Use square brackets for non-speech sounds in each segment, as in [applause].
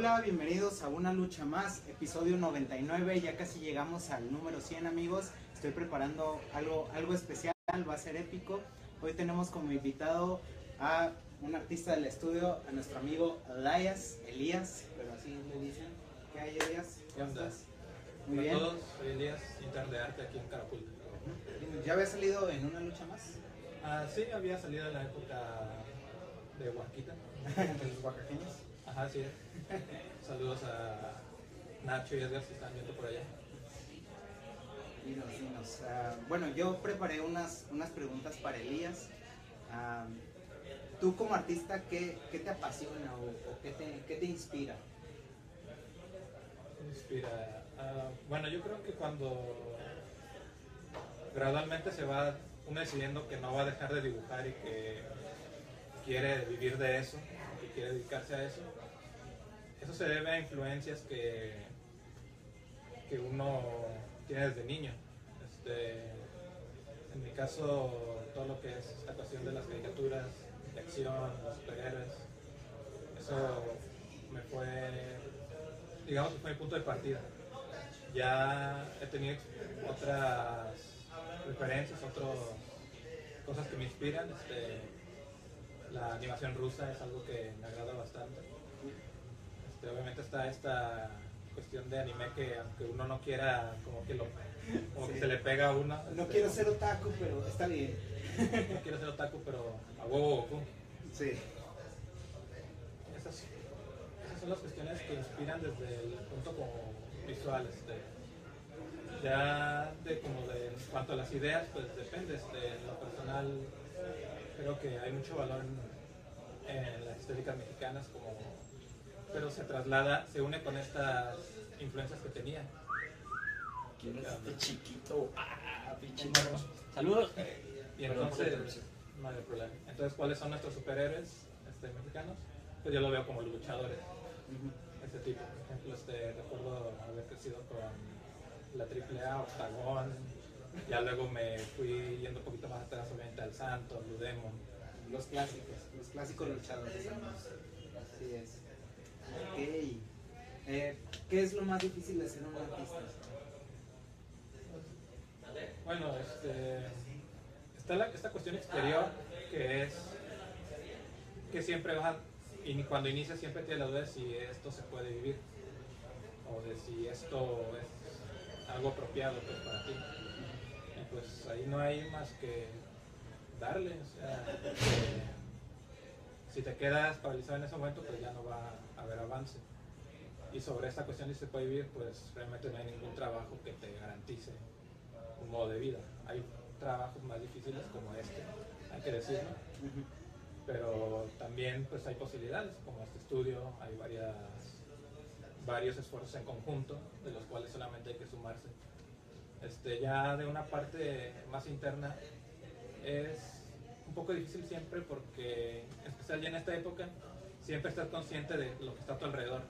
Hola, bienvenidos a una lucha más, episodio 99, ya casi llegamos al número 100 amigos, estoy preparando algo, algo especial, va a ser épico. Hoy tenemos como invitado a un artista del estudio, a nuestro amigo Elias, Elías, pero así le dicen. ¿Qué hay Elías? ¿Qué estás? Muy Hola bien. a todos, soy Elías, intern de arte aquí en Carapulco. ¿Ya había salido en una lucha más? Ah, sí, había salido en la época de Huasquita. [laughs] de los oaxaqueños. Ajá, sí. Saludos a Nacho y Edgar si están viendo por allá. Dinos, dinos. Ah, bueno, yo preparé unas, unas preguntas para Elías. Ah, Tú como artista, ¿qué, qué te apasiona o, o qué, te, qué te inspira? Inspira. Ah, bueno, yo creo que cuando gradualmente se va uno decidiendo que no va a dejar de dibujar y que quiere vivir de eso, que quiere dedicarse a eso, eso se debe a influencias que, que uno tiene desde niño. Este, en mi caso, todo lo que es esta cuestión de las caricaturas, de acción, los superhéroes, eso me fue, digamos fue mi punto de partida. Ya he tenido otras referencias, otras cosas que me inspiran. Este, la animación rusa es algo que me agrada bastante. Este, obviamente está esta cuestión de anime que aunque uno no quiera, como que, lo, como que se le pega a uno. No este, quiero ser otaku, pero está bien. no quiero ser otaku, pero a huevo Goku. Sí. Esas, esas son las cuestiones que inspiran desde el punto como visual. Este. Ya de como de en cuanto a las ideas, pues depende. Este, en lo personal creo que hay mucho valor en, en las estéticas mexicanas, como, pero se traslada, se une con estas influencias que tenía. ¿Quién es este chiquito? Ah, pinche. Saludos. Y por la entonces, no hay problema. Entonces, ¿cuáles son nuestros superhéroes este, mexicanos? Pues yo lo veo como luchadores. este tipo. Por ejemplo, este, recuerdo haber crecido con la AAA, Octagón, ya luego me fui yendo un poquito más atrás, obviamente al Santo, Blue Demon. Los clásicos, los clásicos luchadores. Así es. Ok. Eh, ¿Qué es lo más difícil de ser un artista? Bueno, este, está la, esta cuestión exterior que es que siempre vas a, y cuando inicias siempre tienes la duda de si esto se puede vivir o de si esto es algo apropiado pues, para ti. Y pues ahí no hay más que darle, si te quedas paralizado en ese momento pues ya no va a haber avance. Y sobre esta cuestión de si se puede vivir, pues realmente no hay ningún trabajo que te garantice un modo de vida. Hay trabajos más difíciles como este, hay que decirlo, pero también pues hay posibilidades, como este estudio, hay varias, varios esfuerzos en conjunto, de los cuales solamente hay que sumarse. Este, ya de una parte más interna es poco difícil siempre porque, en especial ya en esta época, siempre estás consciente de lo que está a tu alrededor,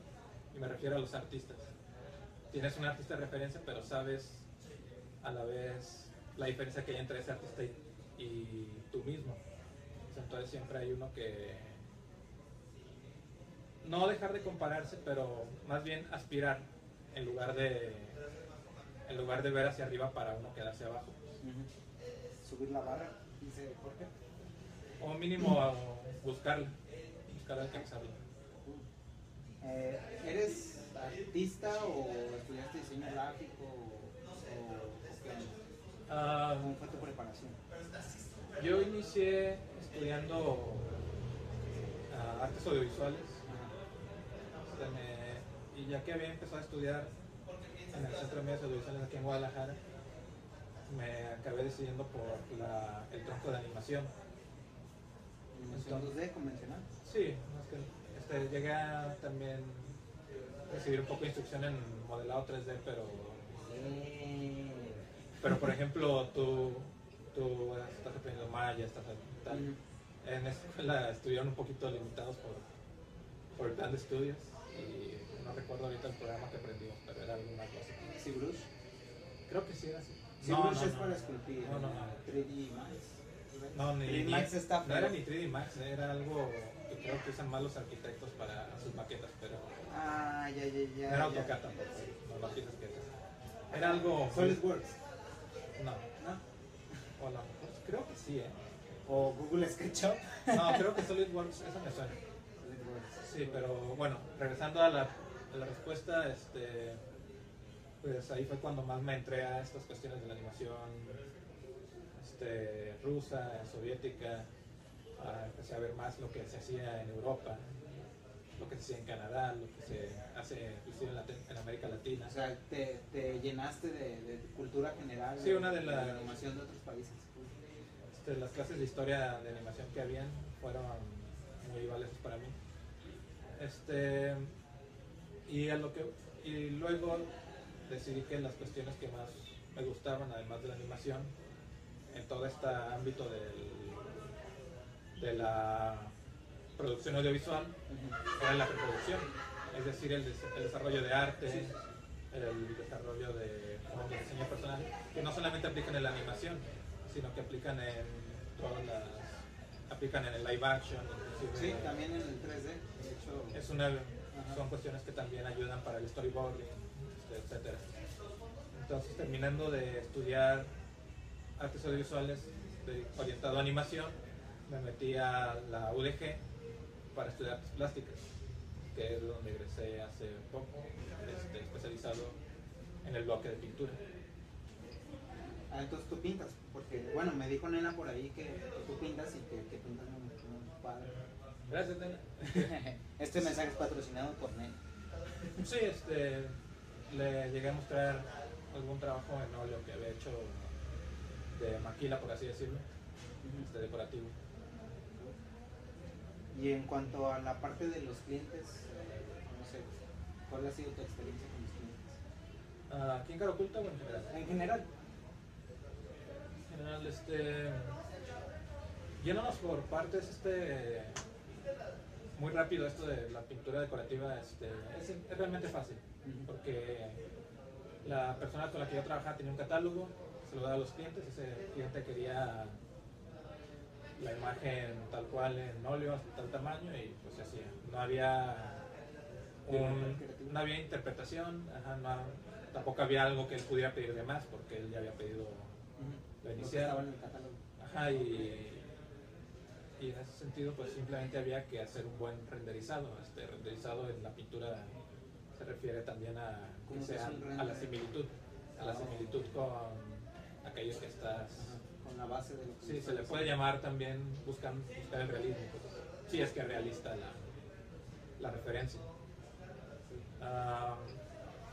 y me refiero a los artistas. Tienes un artista de referencia, pero sabes a la vez la diferencia que hay entre ese artista y, y tú mismo. Entonces siempre hay uno que no dejar de compararse, pero más bien aspirar en lugar de en lugar de ver hacia arriba para uno quedarse abajo. Subir la barra, dice Jorge. O mínimo buscarla, buscar alcanzarla. Eh, ¿Eres artista o estudiaste diseño gráfico o? Ah, ¿Cómo fue tu preparación? yo inicié estudiando ah, artes audiovisuales me- y ya que había empezado a estudiar en el Centro de Medios Audiovisuales aquí en Guadalajara, me acabé decidiendo por la- el tronco de animación. ¿Animación 2D convencional? Sí, más que este, llegué a también recibir un poco de instrucción en modelado 3D, pero, pero por ejemplo, tú, tú estás aprendiendo Maya, estás tal. En esta escuela estuvieron un poquito limitados por, por el plan de estudios y no recuerdo ahorita el programa que aprendimos, pero era alguna cosa. ¿ZBrush? Creo que sí era así. ZBrush es para esculpir. No, no, no. 3D Max. No, ni, 3D ni- Max está no era ni 3D Max, era algo que creo que usan más los arquitectos para sus maquetas, pero Ah, ya, ya, ya. no era. AutoCAD tampoco, no, no que. Era algo... SolidWorks, No, ¿no? o lo mejor, creo que sí, ¿eh? O Google SketchUp. No, creo que SolidWorks, eso me suena. SolidWorks. Sí, pero bueno, regresando a la, a la respuesta, este, pues ahí fue cuando más me entré a estas cuestiones de la animación este, rusa, soviética, ah, empecé a ver más lo que se hacía en Europa, lo que se hacía en Canadá, lo que se hace inclusive en, Lati- en América Latina. O sea, te, te llenaste de, de cultura general. Sí, una de las- animación de otros países. Este, las clases de historia de animación que habían fueron muy valiosas para mí. Este, y, a lo que, y luego decidí que las cuestiones que más me gustaban, además de la animación, en todo este ámbito del, de la producción audiovisual, era la preproducción, es decir, el, des- el desarrollo de arte, el desarrollo de, como de diseño personal, que no solamente aplican en la animación, sino que aplican en todas las, aplican en el live action, inclusive. Sí, también en el 3D. De hecho, Es una, son cuestiones que también ayudan para el storyboarding, este, etcétera. Entonces, terminando de estudiar artes audiovisuales orientado a animación, me metí a la UDG para estudiar artes plásticas, que es donde egresé hace poco, este, especializado en el bloque de pintura. ah, entonces tú pintas. Porque, bueno, me dijo Nena por ahí que, que tú pintas y que, que pintas muy padre. Gracias, Nena. [laughs] Este mensaje es patrocinado por Nena. Sí, este, le llegué a mostrar algún trabajo en óleo que había hecho de maquila, por así decirlo, este, decorativo. Y en cuanto a la parte de los clientes, no sé, ¿cuál ha sido tu experiencia con los clientes? Ah, ¿Aquí en Cara Oculta o en general? En general. En general, este, yéndonos por partes, este, muy rápido esto de la pintura decorativa, este, es, es realmente fácil, porque la persona con la que yo trabajaba tenía un catálogo, se lo daba a los clientes, ese cliente quería la imagen tal cual en óleo, hasta tal tamaño, y pues se hacía. No había, un- no había interpretación, ajá, no- tampoco había algo que él pudiera pedir de más, porque él ya había pedido que inicial. Ajá, y, y en ese sentido, pues simplemente había que hacer un buen renderizado. Este renderizado en la pintura se refiere también a, ¿Cómo que se sea, hace un a la similitud, a la similitud con aquello que estás. Con la base de lo que Sí, se le puede llamar también buscar, buscar el realismo. sí, es que es realista la, la referencia. Ah,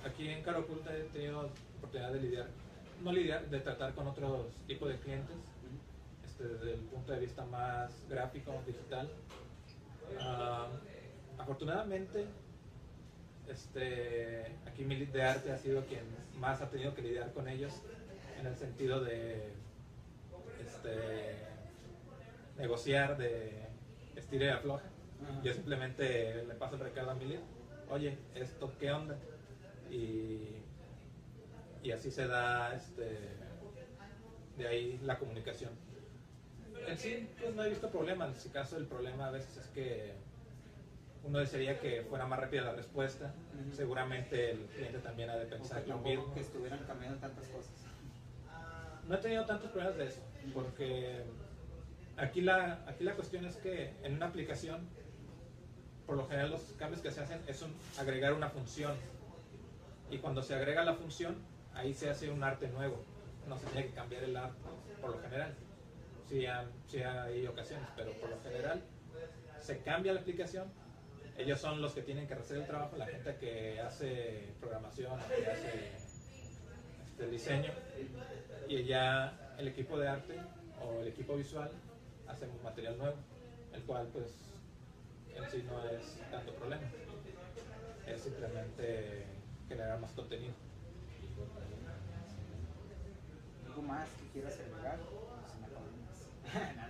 aquí en Cara Oculta he tenido oportunidad de lidiar, no lidiar, de tratar con otros tipos de clientes este, desde el punto de vista más gráfico, digital. Ah, afortunadamente, este, aquí mi de arte ha sido quien más ha tenido que lidiar con ellos en el sentido de este, negociar, de estira y afloja. Ajá. Yo simplemente le paso el recado a mi lead, oye, ¿esto qué onda? Y, y así se da este, de ahí la comunicación. En sí, pues no he visto problema. En este caso, el problema a veces es que uno desearía que fuera más rápida la respuesta. Seguramente el cliente también ha de O pensar que estuvieran cambiando tantas cosas. No he tenido tantos problemas de eso, porque aquí la, aquí la cuestión es que en una aplicación, por lo general los cambios que se hacen es un- agregar una función. Y cuando se agrega la función, ahí se hace un arte nuevo. No se tiene que cambiar el arte, por lo general. Sí, sí hay ocasiones, pero por lo general se cambia la aplicación. Ellos son los que tienen que hacer el trabajo, la gente que hace programación, que hace este, el diseño y ya el equipo de arte o el equipo visual hacemos material nuevo, el cual pues en sí no es tanto problema, es simplemente generar más contenido. ¿Algo más que quieras agregar?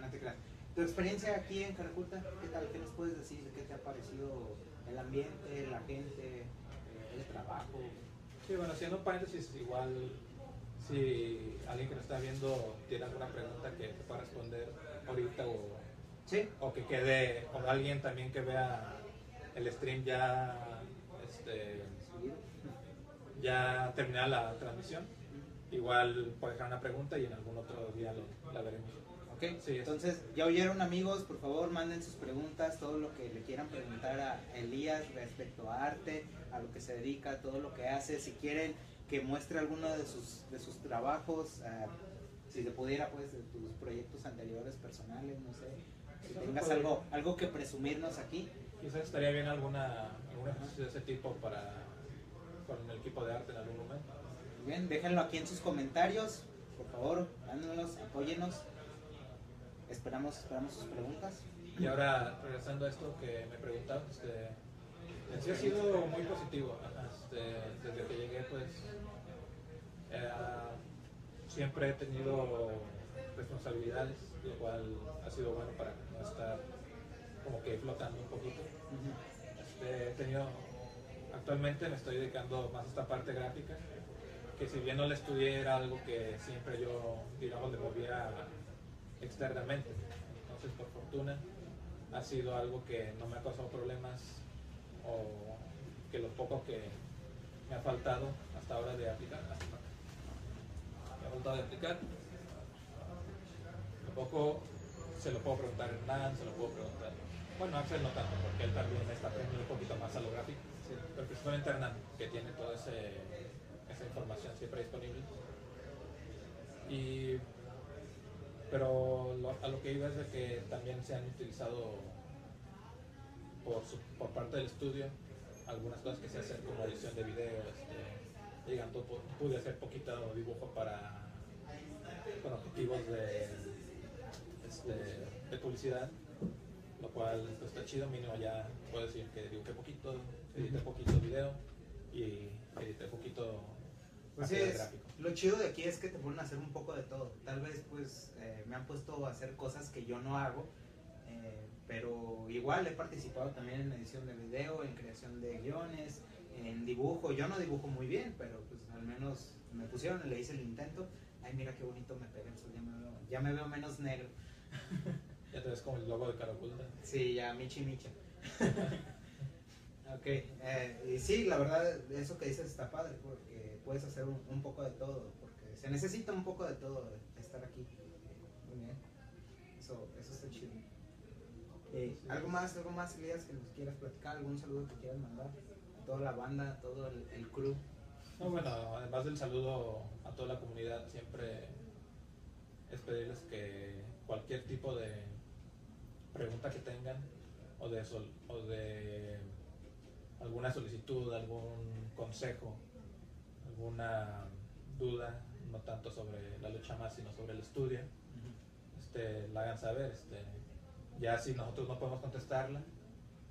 No, [laughs] te creas. Tu experiencia aquí en Caraculta, ¿qué tal? ¿Qué nos puedes decir? ¿Qué te ha parecido el ambiente, la gente, eh, el trabajo? Sí, bueno, haciendo un paréntesis, igual si alguien que nos está viendo tiene alguna pregunta que pueda responder ahorita o, Sí, o que quede, o alguien también que vea el stream ya, este, ya terminada la transmisión, igual puede dejar una pregunta y en algún otro día lo, la veremos. Sí, Entonces, ya oyeron amigos, por favor manden sus preguntas, todo lo que le quieran preguntar a Elías respecto a arte, a lo que se dedica, todo lo que hace. Si quieren que muestre alguno de sus, de sus trabajos, ah, si se pudiera, pues, de tus proyectos anteriores personales, no sé. Si tengas algo, algo que presumirnos aquí. Quizás estaría bien alguna, algún ejercicio de ese tipo para con el equipo de arte en algún momento. Muy Bien, déjenlo aquí en sus comentarios, por favor, mándenos, apóyenos. Esperamos, esperamos sus preguntas. Y ahora, regresando a esto que me preguntabas, este, en sí ha sido muy positivo. este, desde que llegué, pues, eh, siempre he tenido responsabilidades, lo cual ha sido bueno para no estar como que flotando un poquito. Este, he tenido, actualmente me estoy dedicando más a esta parte gráfica, que si bien no la estudié era algo que siempre yo, digamos, le movía externamente. Entonces, por fortuna, ha sido algo que no me ha causado problemas o que lo poco que me ha faltado hasta ahora de aplicar, me ha faltado de aplicar, lo poco se lo puedo preguntar a Hernán, se lo puedo preguntar. Bueno, Axel no tanto, porque él también está aprendiendo un poquito más a lo gráfico, pero principalmente Hernán, que tiene toda esa información siempre disponible. Y pero lo- a lo que iba es de que también se han utilizado por, su- por parte del estudio algunas cosas que se hacen como edición de video, este, llegando pu- pude hacer poquito dibujo para con objetivos de, este, de publicidad, lo cual pues, está chido, mínimo ya puedo decir que dibujé poquito, edité poquito video y edité poquito Pues sí, lo chido de aquí es que te ponen a hacer un poco de todo. Tal vez pues eh, me han puesto a hacer cosas que yo no hago, eh, pero igual he participado también en edición de video, en creación de guiones, en dibujo. Yo no dibujo muy bien, pero pues al menos me pusieron, le hice el intento. Ay, mira qué bonito me sol, ya me veo, ya me veo menos negro. Ya te ves como el logo de Caraculta. Sí, ya Michi Micha. [laughs] ok, eh, y sí, la verdad, eso que dices está padre, porque puedes hacer un, poco de todo, porque se necesita un poco de todo de estar aquí. Muy bien, eso, eso está chido. Eh, ¿Algo más, algo más, Elías, que nos quieras platicar? ¿Algún saludo que quieras mandar? Toda la banda, todo el, el crew. No, bueno, además del saludo a toda la comunidad, siempre es pedirles que cualquier tipo de pregunta que tengan o de, sol- o de alguna solicitud, algún consejo, alguna duda, no tanto sobre la lucha más, sino sobre el estudio, este, la hagan saber. Este, ya si nosotros no podemos contestarla,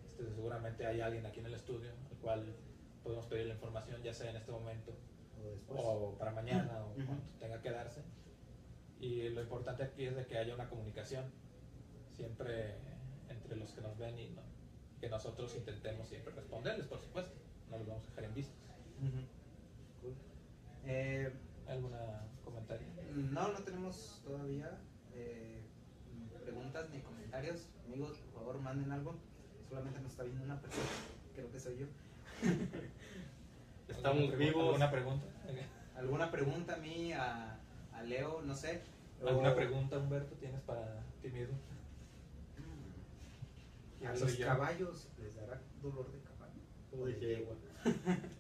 este, seguramente hay alguien aquí en el estudio al cual podemos pedir la información, ya sea en este momento O para mañana o cuando tenga que darse. Y lo importante aquí es de que haya una comunicación siempre entre los que nos ven y no- que nosotros intentemos siempre responderles, por supuesto. No los vamos a dejar en. Cool. Eh, ¿Algún comentario? No, no tenemos todavía eh, preguntas ni comentarios. Amigos, por favor, manden algo. Solamente nos está viendo una persona. Creo que soy yo. [laughs] Estamos ¿Alguna vivos. ¿Alguna pregunta? ¿Alguna pregunta a mí, a, a Leo? No sé. ¿Alguna O- pregunta, Humberto, tienes para ti mismo? ¿A los caballos les dará dolor de caballo? O de yegua. [laughs]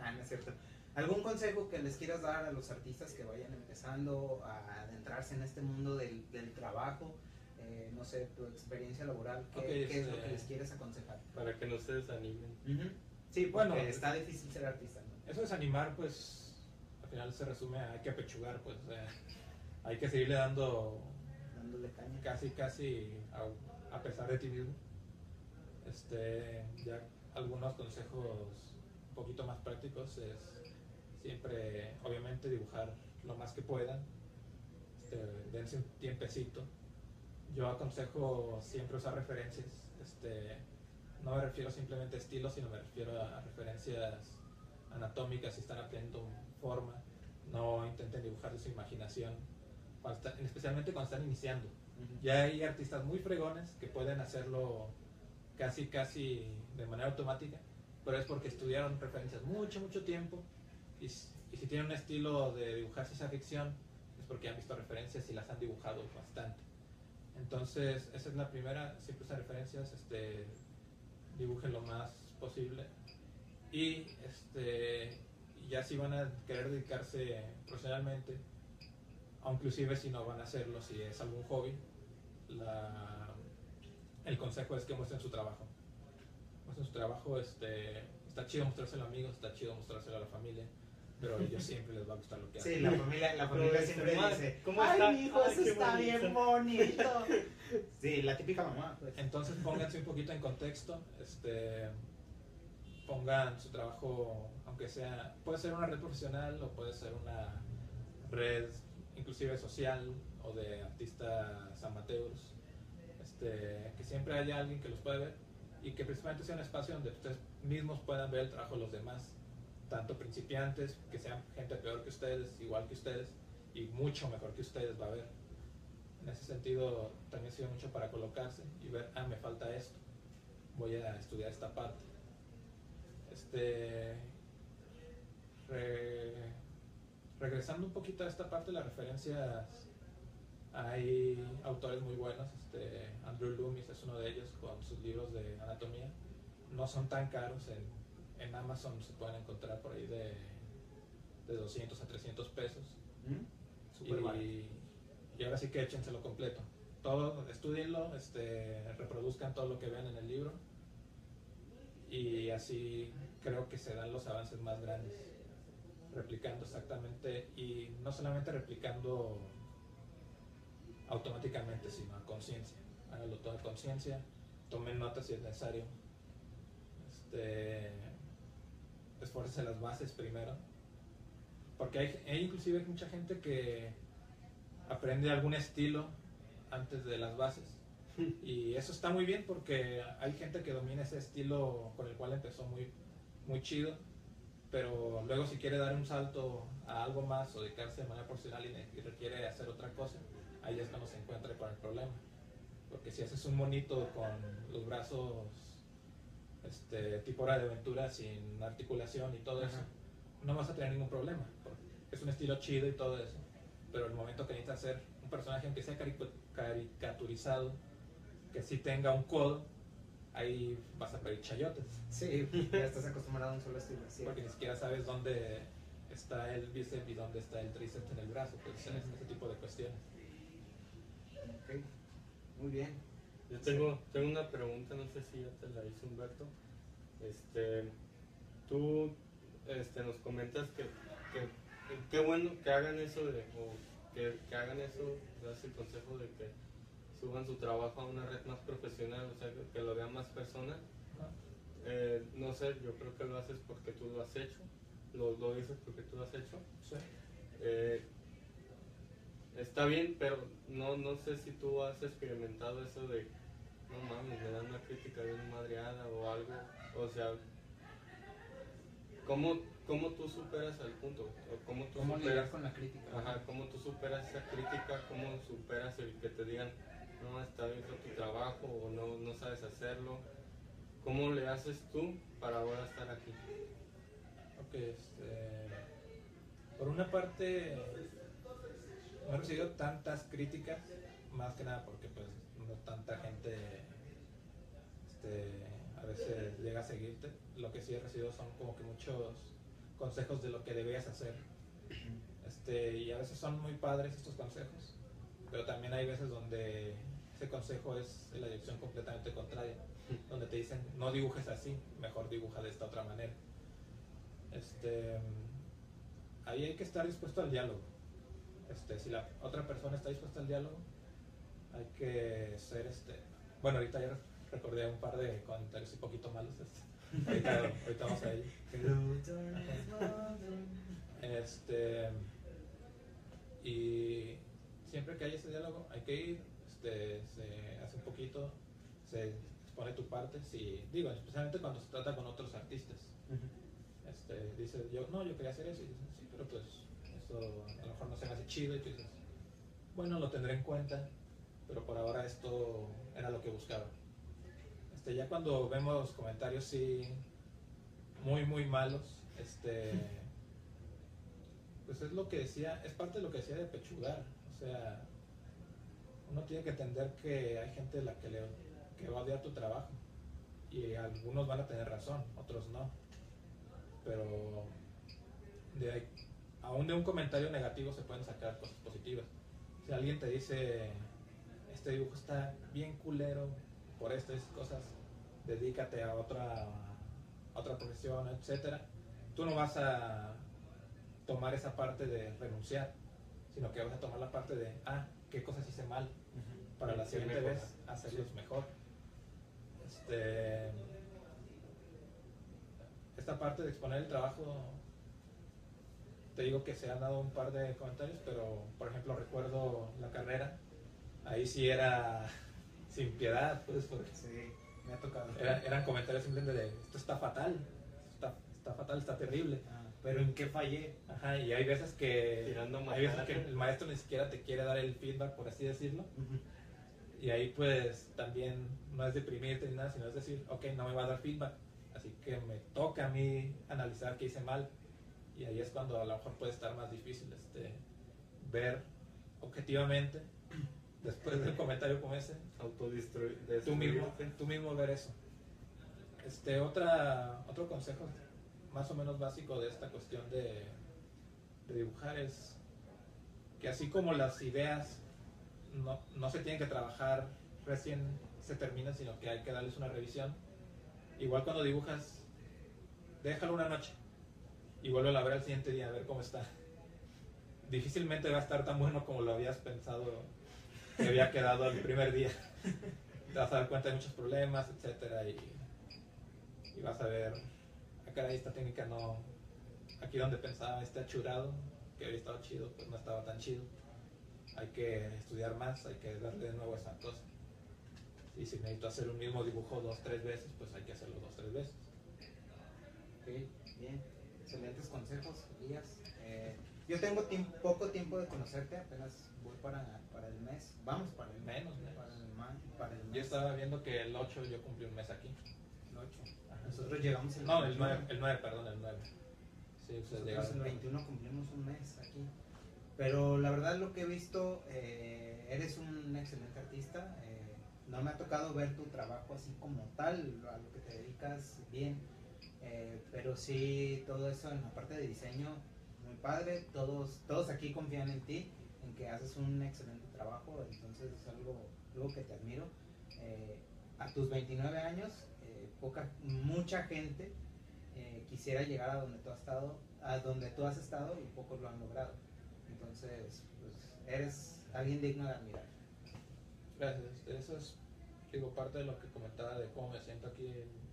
Ah, no es cierto. ¿Algún consejo que les quieras dar a los artistas que vayan empezando a adentrarse en este mundo del, del trabajo? Eh, no sé, tu experiencia laboral, ¿qué, qué es lo este- que les quieres aconsejar? Para que no se desanimen. Sí, Bueno, porque está difícil ser artista. ¿no? Eso es animar, pues al final se resume a hay que apechugar, pues o sea, hay que seguirle dando Dándole caña. casi, casi a, a pesar de ti mismo. Este, ya algunos consejos un poquito más prácticos es siempre, obviamente, dibujar lo más que puedan. Este, dense un tiempecito. Yo aconsejo siempre usar referencias. Este, no me refiero simplemente a estilos, sino me refiero a referencias anatómicas si están aprendiendo forma, no intenten dibujar de su imaginación, especialmente cuando están iniciando. Ya hay artistas muy fregones que pueden hacerlo casi, casi de manera automática, pero es porque estudiaron referencias mucho, mucho tiempo. Y, si tienen un estilo de dibujar ciencia ficción, es porque han visto referencias y las han dibujado bastante. Entonces, esa es la primera, siempre usan referencias, este, dibujen lo más posible. Y este, ya si van a querer dedicarse profesionalmente, o inclusive si no van a hacerlo, si es algún hobby, la- el consejo es que muestren su trabajo. Muestren su trabajo, este, está chido mostrárselo a amigos, está chido mostrárselo a la familia, pero a ellos siempre les va a gustar lo que hacen. Sí, la familia, la familia siempre mamá, dice, ¿cómo ay, está? mi hijo, Ay, eso está bonito". bien bonito. [laughs] Sí, la típica mamá. pues. Entonces pónganse un poquito en contexto, este, pongan su trabajo, aunque sea, puede ser una red profesional o puede ser una red inclusive social o de artistas amateurs, este, que siempre haya alguien que los pueda ver y que principalmente sea un espacio donde ustedes mismos puedan ver el trabajo de los demás, tanto principiantes, que sean gente peor que ustedes, igual que ustedes y mucho mejor que ustedes va a ver. En ese sentido, también sirve mucho para colocarse y ver, ah, me falta esto, voy a estudiar esta parte. Este, re- regresando un poquito a esta parte de las referencias, hay autores muy buenos, este, Andrew Loomis es uno de ellos con sus libros de anatomía, no son tan caros, en, en Amazon se pueden encontrar por ahí de, de 200 a 300 pesos. ¿Mm? Barato. Y, y ahora sí que échenselo completo. Todo, estudienlo, este, reproduzcan todo lo que vean en el libro. Y así creo que se dan los avances más grandes. Replicando exactamente, y no solamente replicando automáticamente, sino a conciencia. Háganlo todo a conciencia, tomen notas si es necesario. Este, esfuércense las bases primero. Porque hay, hay inclusive mucha gente que aprende algún estilo antes de las bases. [laughs] Y eso está muy bien porque hay gente que domina ese estilo con el cual empezó muy, muy chido, pero luego si quiere dar un salto a algo más o dedicarse de manera profesional y requiere hacer otra cosa, ahí es cuando se encuentra con el problema. Porque si haces un monito con los brazos este, tipo hora de aventura sin articulación y todo eso, Ajá. no vas a tener ningún problema. porque es un estilo chido y todo eso. Pero el momento que necesitas hacer un personaje aunque sea caricaturizado, que sí tenga un codo, ahí vas a pedir chayotes. Sí, [laughs] ya estás acostumbrado a un solo estilo. sí. Porque ni siquiera sabes dónde está el bíceps y dónde está el tríceps en el brazo. Pues ese tipo de cuestiones. Ok, Muy bien. Yo tengo, tengo una pregunta, no sé si ya te la hizo Humberto. Este, tú este, nos comentas que, que qué bueno que hagan eso de, o que, que hagan eso, das el consejo de que suban su trabajo a una red más profesional, o sea, que, que lo vean más personas. ¿no? Eh, no sé, yo creo que lo haces porque tú lo has hecho, lo, lo dices porque tú lo has hecho. Sí. Eh, está bien, pero no, no sé si tú has experimentado eso de, no mames, me dan una crítica bien madreada o algo. O sea, ¿cómo, cómo tú superas al punto? O ¿Cómo tú ¿Cómo superas, con la crítica? ajá, ¿Cómo tú superas esa crítica? ¿Cómo superas el que te digan, no, está bien tu trabajo o no, no sabes hacerlo? ¿Cómo le haces tú para ahora estar aquí? Ok, este, por una parte, no he recibido tantas críticas, más que nada porque pues no tanta gente este, a veces llega a seguirte. Lo que sí he recibido son como que muchos consejos de lo que debías hacer. Este, y a veces son muy padres estos consejos, pero también hay veces donde ese consejo es en la dirección completamente contraria, donde te dicen no dibujes así, mejor dibuja de esta otra manera. Este, ahí hay que estar dispuesto al diálogo. Este, si la otra persona está dispuesta al diálogo, hay que ser este. Bueno, ahorita ya recordé un par de comentarios un poquito malos. este, ahorita, ahorita vamos a ello. Este, y siempre que hay ese diálogo, hay que ir, este, se hace un poquito, se expone tu parte. Si, digo, especialmente cuando se trata con otros artistas. Este, dice yo, no, yo quería hacer eso. Y dicen, sí, pero pues a lo mejor no se me hace chido y tú dices, bueno, lo tendré en cuenta, pero por ahora esto era lo que buscaba. Este, ya cuando vemos comentarios sí muy muy malos, este [laughs] pues es lo que decía, es parte de lo que decía de pechugar, o sea, uno tiene que entender que hay gente la que le que va a odiar tu trabajo y algunos van a tener razón, otros no. Pero de ahí, aún de un comentario negativo se pueden sacar cosas positivas. Si alguien te dice, este dibujo está bien culero por estas cosas, dedícate a otra, a otra profesión, etcétera, tú no vas a tomar esa parte de renunciar, sino que vas a tomar la parte de, ah, qué cosas hice mal, para la siguiente mejor. vez hacerlos mejor. Este, esta parte de exponer el trabajo, te digo que se han dado un par de comentarios, pero por ejemplo recuerdo la carrera, ahí sí era [laughs] sin piedad, pues, porque Sí, me ha tocado. era- eran comentarios simplemente de esto está fatal, está, está fatal, está terrible. Ah, pero ¿en qué fallé? Ajá, y hay veces que Tirando hay veces que el maestro ni siquiera te quiere dar el feedback, por así decirlo. Y ahí pues también no es deprimirte ni nada, sino es decir, ok, no me va a dar feedback, así que me toca a mí analizar qué hice mal. Y ahí es cuando a lo mejor puede estar más difícil este, ver objetivamente, [clears throat] después del comentario como ese, Autodestruir. tú mismo, tú mismo ver eso. Este, otra, otro consejo más o menos básico de esta cuestión de, de dibujar es que así como las ideas no, no se tienen que trabajar recién se terminan, sino que hay que darles una revisión. Igual cuando dibujas, déjalo una noche y vuelve a ver al siguiente día a ver cómo está. Difícilmente va a estar tan bueno como lo habías pensado que había quedado el primer día. Te vas a dar cuenta de muchos problemas, etcétera, y, y vas a ver, ah, caray, esta técnica no, aquí donde pensaba este achurado, que había estado chido, pues no estaba tan chido. Hay que estudiar más, hay que darle de nuevo esa cosa. Y si necesito hacer un mismo dibujo dos, tres veces, pues hay que hacerlo dos, tres veces. Ok, bien. Excelentes consejos, Elías. Eh, yo tengo tiemp- poco tiempo de conocerte, apenas voy para, para el mes. Vamos para el mes. Menos, menos. Para el, ma- para el mes. Yo estaba viendo que el 8 yo cumplí un mes aquí. El 8. Ajá. Nosotros llegamos el No, el 21. 9, el 9, perdón, el 9. Sí, ustedes Nosotros llegaron. el 21 cumplimos un mes aquí. Pero la verdad lo que he visto, eh, eres un excelente artista. eh, no me ha tocado ver tu trabajo así como tal, a lo que te dedicas bien. Eh, pero sí, todo eso en la parte de diseño, muy padre. Todos, todos aquí confían en ti, en que haces un excelente trabajo. Entonces es algo, algo que te admiro. Eh, a tus 29 años, eh, poca, mucha gente eh, quisiera llegar a donde tú has estado, a donde tú has estado y pocos lo han logrado. Entonces, pues eres alguien digno de admirar. Gracias. Eso es, digo, parte de lo que comentaba de cómo me siento aquí en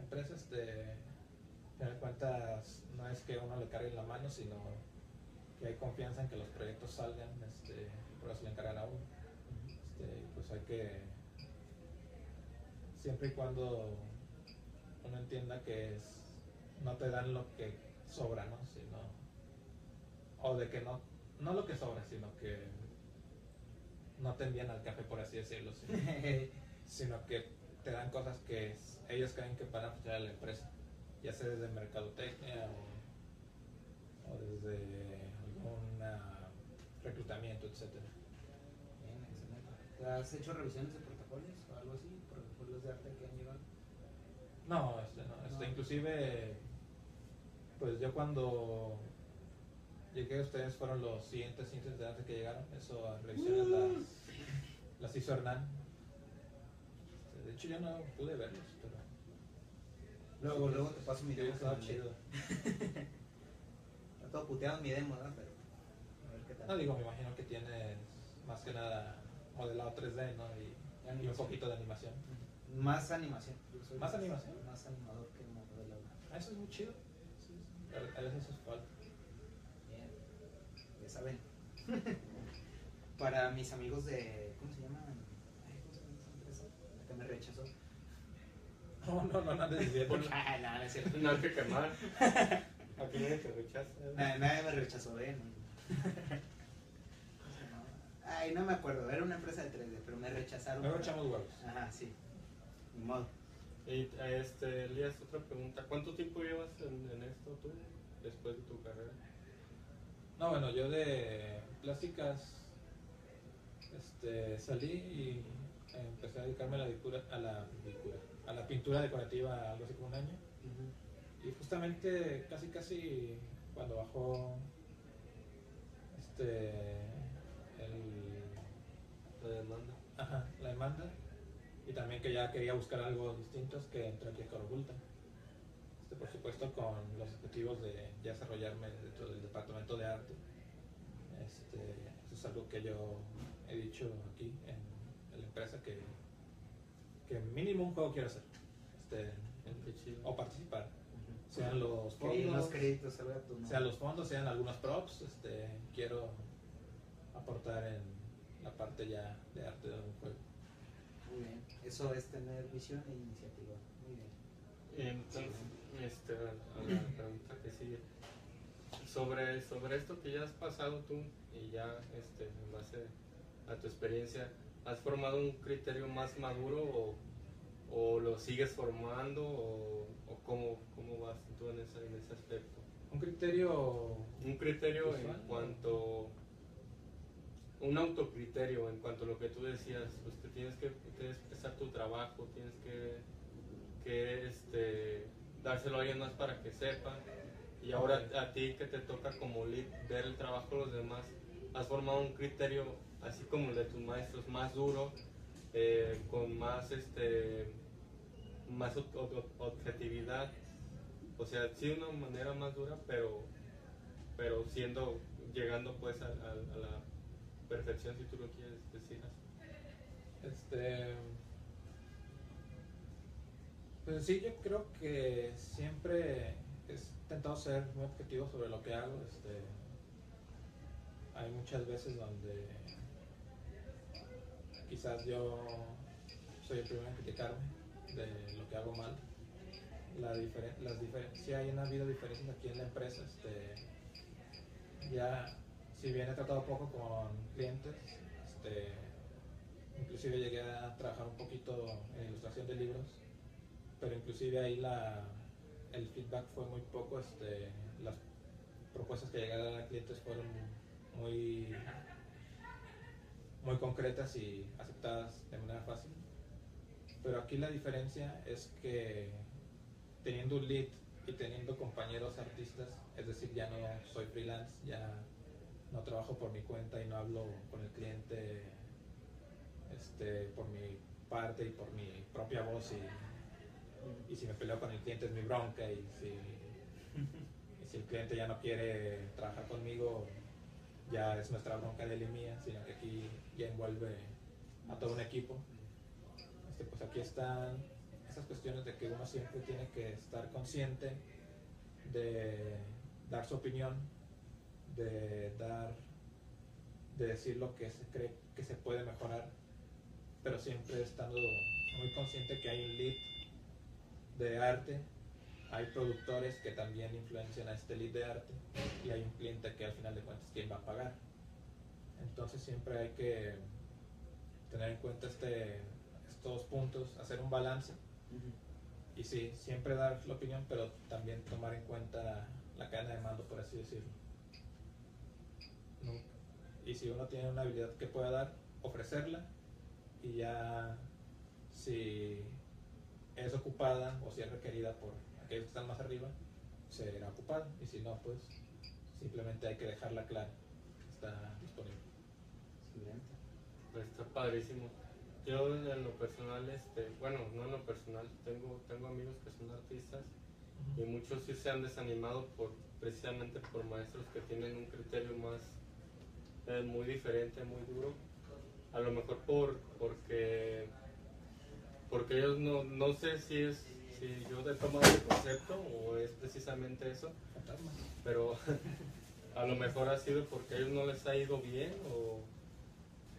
empresa. Este, final de cuentas, no es que uno le cargue la mano, sino que hay confianza en que los proyectos salgan, este, por eso le encargan a uno. Este, pues hay que, siempre y cuando uno entienda que es, no te dan lo que sobra, ¿no? Sino, o de que no, no lo que sobra, sino que no te envían al café, por así decirlo, sino, [laughs] sino que te dan cosas que es- ellos creen que van a funcionar a la empresa, ya sea desde mercadotecnia o, o desde algún ah, reclutamiento, etcétera. Bien, excelente. ¿Has hecho revisiones de portafolios o algo así? ¿Portafolios de arte que han llegado? No, este, no, este, No. inclusive, pues yo cuando llegué, ustedes fueron los siguientes siguientes de arte que llegaron, eso a revisiones las, las hizo Hernán. Este, De hecho yo no pude verlos, Luego, luego te paso mi demo. estaba chido. [laughs] Está todo puteado en mi demo, ¿no? Pero a ver qué tal. No digo, me imagino que tienes más que nada modelado 3D, ¿no? Y, y un poquito de animación. Más animación. ¿Más animación? Más animador que modelador. Ah, eso es muy chido. Sí. A veces eso es falta. Bien. Ya saben. [laughs] Para mis amigos de. ¿Cómo se llama? La que me rechazó. No, no, no, no. Ah, no, no. No hay que quemar. Aquí nadie te rechaza. Nadie, nadie me rechazó, ¿eh? ¿Cómo se llamaba? Ay, no me acuerdo, era una empresa de 3D, pero me rechazaron. Por- echamos huevos. Ajá, sí. Ni modo. Y este, Elías, otra pregunta. ¿Cuánto tiempo llevas en, en esto tú, después de tu carrera? No, bueno, yo de plásticas este, salí y empecé a dedicarme a la, dicura- a la, a la pintura decorativa algo así como un año. Y justamente casi casi cuando bajó este el, La demanda. ajá, la demanda y también que ya quería buscar algo distinto que entré aquí a Corvulta. Este, por supuesto con los objetivos de ya desarrollarme dentro del departamento de arte. Este, eso es algo que yo he dicho aquí en, en la empresa que, que mínimo un juego quiero hacer. Este, o participar. Sean los fondos, créditos sean los fondos, sean algunos props, este, quiero aportar en la parte ya de arte de un juego. Muy bien. Eso es tener visión e iniciativa. Muy bien. Entonces, este, a la pregunta que sigue. Sobre, sobre esto que ya has pasado tú y ya este, en base a tu experiencia, ¿has formado un criterio más maduro o, o lo sigues formando o, o cómo, cómo vas tú en ese, en ese aspecto? Un criterio Un criterio en cuanto un autocriterio en cuanto a lo que tú decías, pues que tienes que, que expresar tu trabajo, tienes que, que este, dárselo a alguien más para que sepa. Y ahora a ti que te toca como lead ver el trabajo de los demás, has formado un criterio así como el de tus maestros, más duro, eh, con más este más ob- ob- objetividad. O sea, sí una manera más dura, pero pero siendo llegando pues a, a- a la perfección si tú lo quieres decir así. Este. Pues sí, yo creo que siempre he intentado ser muy objetivo sobre lo que hago. Este, hay muchas veces donde quizás yo soy el primero en criticarme de lo que hago mal. La diferen- las diferen- sí hay una habido diferencias aquí en la empresa. Este, ya, si bien he tratado poco con clientes, este, inclusive llegué a trabajar un poquito en ilustración de libros, pero inclusive ahí la, el feedback fue muy poco, este, las propuestas que dar a clientes fueron muy, muy concretas y aceptadas de manera fácil. Pero aquí la diferencia es que teniendo un lead y teniendo compañeros artistas, es decir, ya no soy freelance, ya no trabajo por mi cuenta y no hablo con el cliente este, por mi parte y por mi propia voz y, y si me peleo con el cliente es mi bronca y si, y si el cliente ya no quiere trabajar conmigo ya es nuestra bronca de él y mía, sino que aquí ya envuelve a todo un equipo. Este, pues aquí están esas cuestiones de que uno siempre tiene que estar consciente de dar su opinión, de dar, de decir lo que se cree que se puede mejorar, pero siempre estando muy consciente que hay un lead de arte, hay productores que también influencian a este lead de arte y hay un cliente que al final de cuentas quién va a pagar. Entonces siempre hay que tener en cuenta este, estos puntos, hacer un balance y sí, siempre dar la opinión, pero también tomar en cuenta la cadena de mando, por así decirlo. Nunca. Y si uno tiene una habilidad que pueda dar, ofrecerla y ya si es ocupada o si es requerida por aquellos que están más arriba, será ocupada. Y si no, pues simplemente hay que dejarla clara que está disponible. Excelente. Pues está padrísimo. Yo en lo personal, este, bueno, no en lo personal, tengo, tengo amigos que son artistas y muchos sí se han desanimado por precisamente por maestros que tienen un criterio más eh, muy diferente, muy duro. A lo mejor por porque porque ellos no, no sé si es si yo he tomado el concepto o es precisamente eso, pero [laughs] a lo mejor ha sido porque a ellos no les ha ido bien o,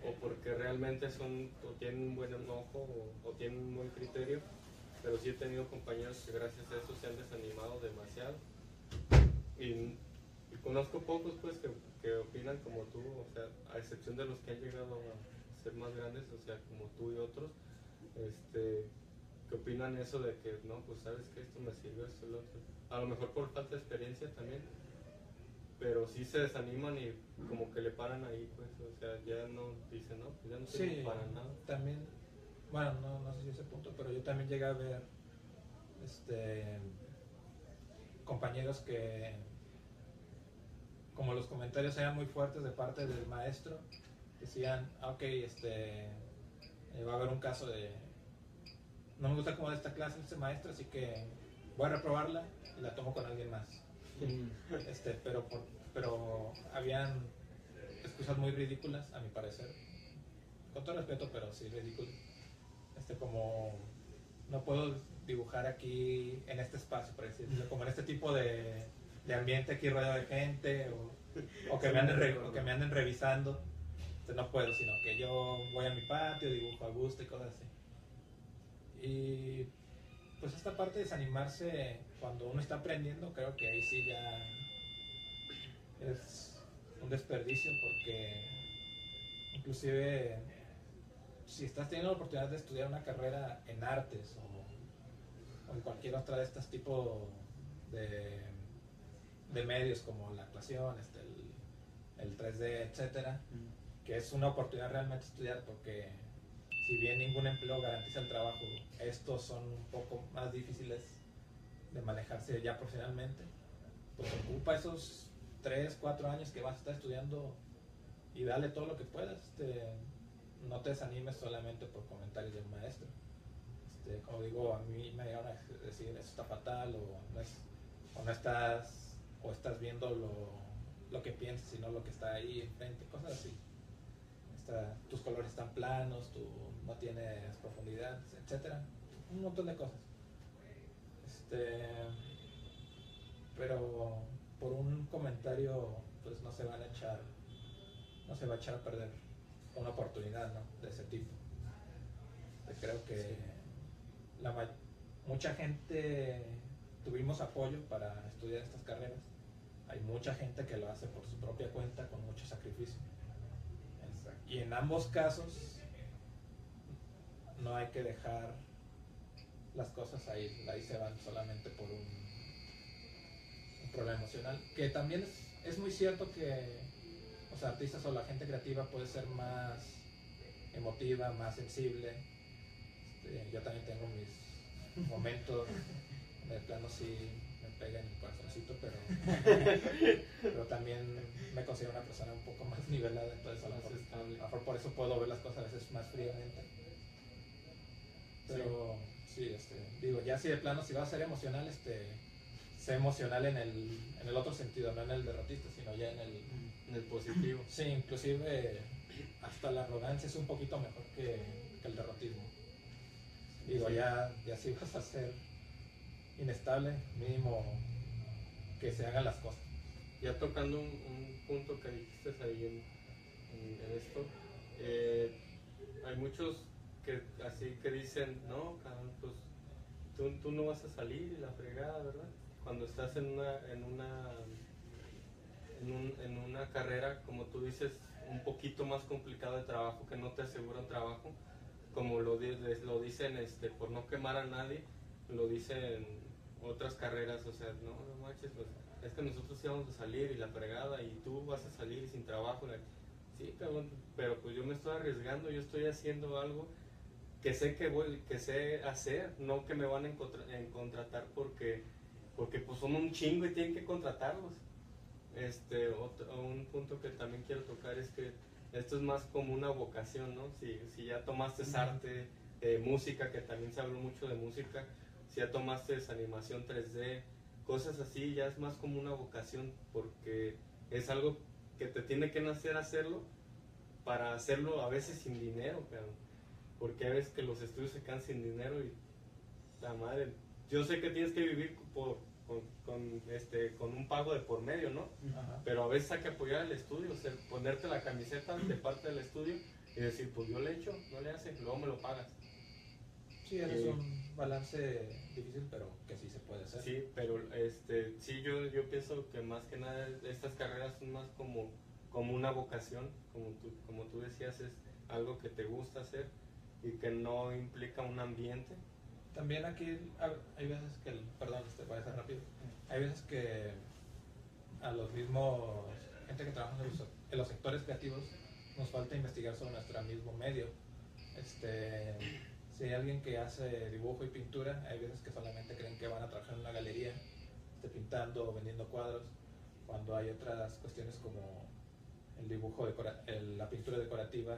o porque realmente son o tienen un buen enojo o, tienen un buen criterio pero sí he tenido compañeros que gracias a eso se han desanimado demasiado. Y y conozco pocos pues que, que opinan como tú, o sea, a excepción de los que han llegado a ser más grandes, o sea, como tú y otros, este, que opinan eso de que, no, pues sabes que esto me sirve, esto lo otro. A lo mejor por falta de experiencia también, pero sí se desaniman y como que le paran ahí, pues, o sea, ya no dicen, no, pues ya no sirve Sí, para nada. también, bueno, no, no sé si ese punto, pero yo también llegué a ver este, compañeros que, como los comentarios eran muy fuertes de parte del maestro, decían, "Ah, ok, este, eh, va a haber un caso de, no me gusta cómo da esta clase este maestro, así que voy a reprobarla y la tomo con alguien más. Este, pero, por- pero habían excusas muy ridículas, a mi parecer. Con todo respeto, pero sí ridículas. Este, como no puedo dibujar aquí en este espacio, por decirlo, como en este tipo de, de ambiente aquí rodeado de gente o, o que, me anden o que me anden revisando. Este, no puedo, sino que yo voy a mi patio, dibujo a gusto y cosas así. Y pues esta parte de desanimarse cuando uno está aprendiendo, creo que ahí sí ya es un desperdicio porque inclusive si estás teniendo la oportunidad de estudiar una carrera en artes o, o en cualquier otra de estos tipos de, de medios como la actuación, este, el, el 3D, etcétera, que es una oportunidad realmente estudiar porque si bien ningún empleo garantiza el trabajo, estos son un poco más difíciles de manejarse ya profesionalmente, pues ocupa esos 3, 4 años que vas a estar estudiando y dale todo lo que puedas. Este, no te desanimes solamente por comentarios del maestro. Este, como digo, a mí me llegaron a decir eso está fatal o no, o no estás o estás viendo lo, lo que piensas, sino lo que está ahí enfrente, cosas así. Está- tus colores están planos, tú no tienes profundidad, etcétera. Un montón de cosas. Este, pero por un comentario, pues no se van a echar, no se va a echar a perder una oportunidad ¿no? de ese tipo. Creo que la mucha gente tuvimos apoyo para estudiar estas carreras. Hay mucha gente que lo hace por su propia cuenta con mucho sacrificio. Y en ambos casos no hay que dejar las cosas ahí, ahí se van solamente por un, problema emocional. Que también es, es muy cierto que los artistas o la gente creativa puede ser más emotiva, más sensible. Este, yo también tengo mis momentos, de plano sí pega en el corazoncito, pero, [laughs] pero también me considero una persona un poco más nivelada, entonces a lo mejor, a lo mejor por eso puedo ver las cosas a veces más fríamente. Pero sí, este, digo, ya si de plano si vas a ser emocional, este, sé emocional en el, en el otro sentido, no en el derrotista, sino ya en el, En el positivo. Sí, inclusive hasta la arrogancia es un poquito mejor que, que el derrotismo. Digo, Sí. ya, ya si vas a ser inestable, mínimo que se hagan las cosas. Ya tocando un, un punto que dijiste ahí en, esto, eh, hay muchos que así que dicen, no, cabrón, pues tú, tú no vas a salir y la fregada, ¿verdad? Cuando estás en una, en una, en, un- en una carrera, como tú dices, un poquito más complicado de trabajo, que no te asegura trabajo, como lo, lo dicen este, por no quemar a nadie, lo dicen otras carreras, o sea, no, no manches, pues, es que nosotros sí vamos a salir y la fregada y tú vas a salir sin trabajo. la- Sí, cabrón, pero pues yo me estoy arriesgando, yo estoy haciendo algo que sé que voy, que sé hacer, no que me van a, encontra- en contratar porque, porque pues son un chingo y tienen que contratarlos. Este, otro, un punto que también quiero tocar es que esto es más como una vocación, ¿no? Si, si ya tomaste arte, eh, música, que también se habló mucho de música, si ya tomaste animación 3D, cosas así, ya es más como una vocación porque es algo que te tiene que nacer hacerlo para hacerlo a veces sin dinero, cabrón. porque a veces que los estudios se quedan sin dinero y la madre, yo sé que tienes que vivir por, con, con, este, con un pago de por medio, ¿no? Ajá. Pero a veces hay que apoyar el estudio, o sea, ponerte la camiseta de parte del estudio y decir, pues yo le echo, no le hace, luego me lo pagas. Sí, un balance difícil, pero que sí se puede hacer. Sí, pero este, sí, yo, yo pienso que más que nada estas carreras son más como, como una vocación, como tú, como tú decías, es algo que te gusta hacer y que no implica un ambiente. También aquí hay veces que, el- perdón, este, voy a ser rápido, hay veces que a los mismos, gente que trabaja en los, en los sectores creativos, nos falta investigar sobre nuestro mismo medio. Este, si hay alguien que hace dibujo y pintura, hay veces que solamente creen que van a trabajar en una galería, este, pintando o vendiendo cuadros, cuando hay otras cuestiones como el dibujo, decora- el- la pintura decorativa,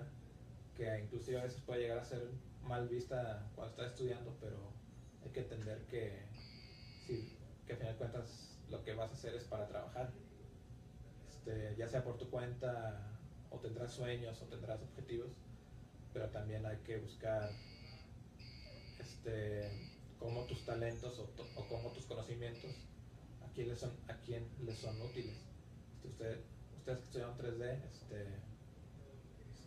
que inclusive a veces puede llegar a ser mal vista cuando estás estudiando, pero hay que entender que, sí, que a final de cuentas lo que vas a hacer es para trabajar. Este, ya sea por tu cuenta o tendrás sueños o tendrás objetivos, pero también hay que buscar este, cómo tus talentos o, to- o cómo tus conocimientos a quién les son, a quién les son útiles. Este, usted, ustedes que estudiaron 3D, este,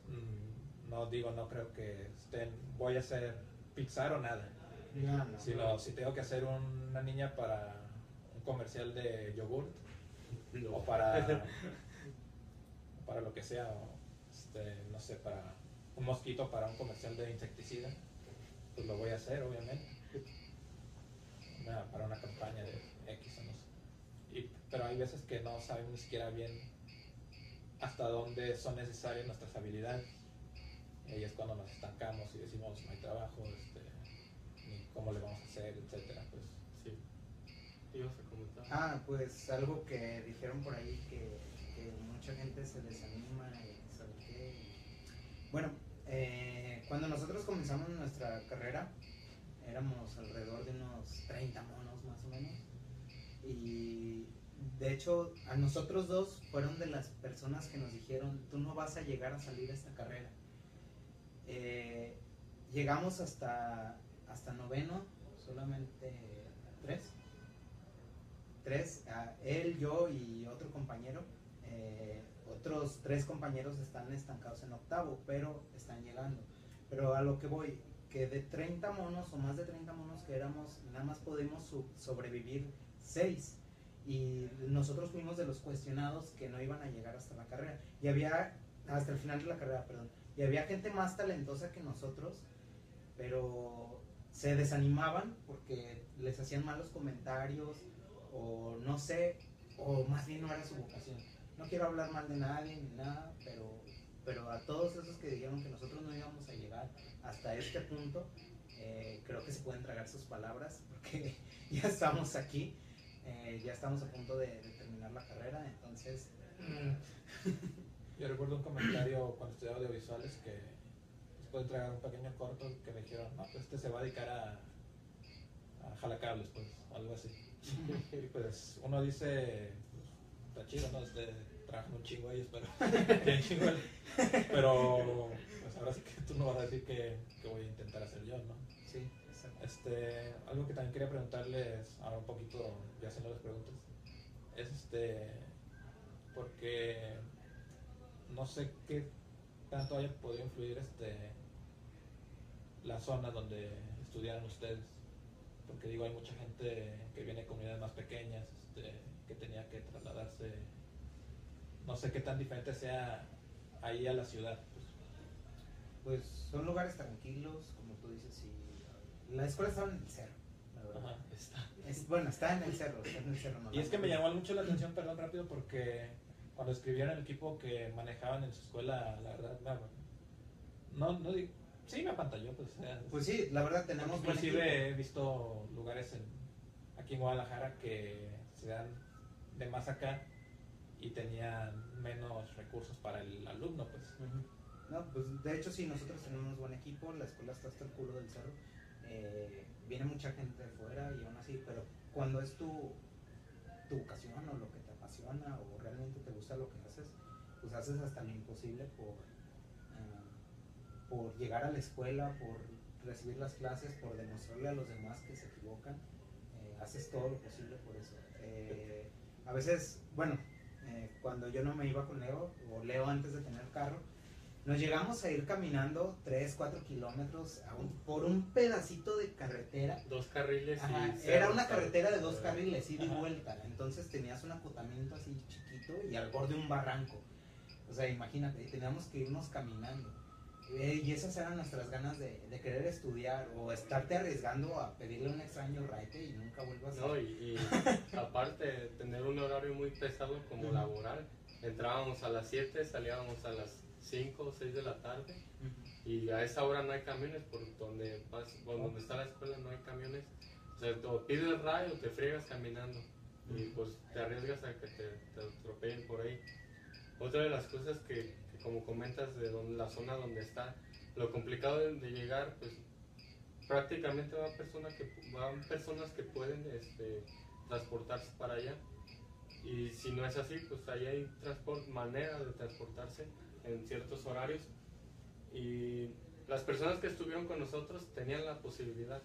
mm, no digo, no creo que estén, voy a hacer Pixar o nada. No, no. Sino si tengo que hacer una niña para un comercial de yogurt [laughs] o para, [laughs] para lo que sea, o, este, no sé, para un mosquito para un comercial de insecticida, pues lo voy a hacer, obviamente. Una- para una campaña de X o no sé. Y- pero hay veces que no sabemos ni siquiera bien hasta dónde son necesarias nuestras habilidades. Y ahí es cuando nos estancamos y decimos no hay trabajo, este, ni cómo le vamos a hacer, etcétera. Pues Sí. ¿Ibas a comentar? Ah, pues algo que dijeron por ahí que, que mucha gente se desanima y sabe qué. y- Bueno, eh, cuando nosotros comenzamos nuestra carrera éramos alrededor de unos 30 monos más o menos. Y de hecho a nosotros dos fueron de las personas que nos dijeron, tú no vas a llegar a salir a esta carrera. Eh, llegamos hasta, hasta noveno, solamente tres tres, él, yo y otro compañero. eh, otros tres compañeros están estancados en octavo, pero están llegando. Pero a lo que voy, que de 30 monos o más de 30 monos que éramos, nada más podemos sobrevivir seis. Y nosotros fuimos de los cuestionados que no iban a llegar hasta la carrera. Y había, hasta el final de la carrera, perdón. Y había gente más talentosa que nosotros, pero se desanimaban porque les hacían malos comentarios o no sé, o más bien no era su vocación. No quiero hablar mal de nadie ni nada, pero, pero a todos esos que dijeron que nosotros no íbamos a llegar hasta este punto, eh, creo que se pueden tragar sus palabras porque [laughs] ya estamos aquí, eh, ya estamos a punto de, de terminar la carrera, entonces... mm, Yo recuerdo un comentario cuando estudiaba audiovisuales que después de entregar un pequeño corto que me dijeron, no, pues este se va a dedicar a, a jalacables, pues, o algo así. [laughs] Y pues uno dice, está chido, ¿no? Este, trabajan un chingo ellos, pero, [laughs] pero pues ahora sí que tú no vas a decir que, que voy a intentar hacer yo, ¿no? sí, exacto. Este, algo que también quería preguntarles, ahora un poquito ya haciendo las preguntas, es este, porque no sé qué tanto haya podido influir este, la zona donde estudiaron ustedes, porque digo, hay mucha gente que viene de comunidades más pequeñas, este, tenía que trasladarse, no sé qué tan diferente sea ahí a la ciudad. pues. Pues son lugares tranquilos, como tú dices, y la escuela estaba en el cerro, la verdad. Ajá, está. Es, bueno, está en el cerro, está en el cerro. no Y es que me llamó mucho la atención, perdón, rápido, porque cuando escribieron el equipo que manejaban en su escuela, la verdad, no, no digo, sí me apantalló, pues. o sea, Pues sí, la verdad tenemos inclusive he visto lugares en, aquí en Guadalajara que se dan de más acá y tenían menos recursos para el alumno, pues. No, pues de hecho sí, nosotros tenemos buen equipo, la escuela está hasta el culo del cerro, eh, viene mucha gente de fuera y aún así, pero cuando es tu, tu vocación o lo que te apasiona o realmente te gusta lo que haces, pues haces hasta lo imposible por, eh, por llegar a la escuela, por recibir las clases, por demostrarle a los demás que se equivocan, eh, haces todo lo posible por eso. A veces, bueno, eh, cuando yo no me iba con Leo, o Leo antes de tener carro, Nos llegamos a ir caminando 3, 4 kilómetros a un- por un pedacito de carretera. Dos carriles Ajá, y Era una carretera de dos carriles, ida y vuelta. Entonces tenías un acotamiento así chiquito y al borde un barranco. O sea, imagínate, y teníamos que irnos caminando. Eh, Y esas eran nuestras ganas de, de querer estudiar o estarte arriesgando a pedirle a un extraño raite y nunca vuelvas No, a... y, y [laughs] aparte de tener un horario muy pesado como laboral, entrábamos a las 7, salíamos a las 5 o 6 de la tarde y a esa hora no hay camiones por donde, por donde está la escuela no hay camiones. O sea, o pides el rayo o te friegas caminando y pues te arriesgas a que te, te atropellen por ahí. Otra de las cosas que como comentas de donde, la zona donde está, lo complicado de, llegar, pues prácticamente van personas que, van personas que pueden este, transportarse para allá. Y si no es así, pues ahí hay transport, manera de transportarse en ciertos horarios. Y las personas que estuvieron con nosotros tenían la posibilidad.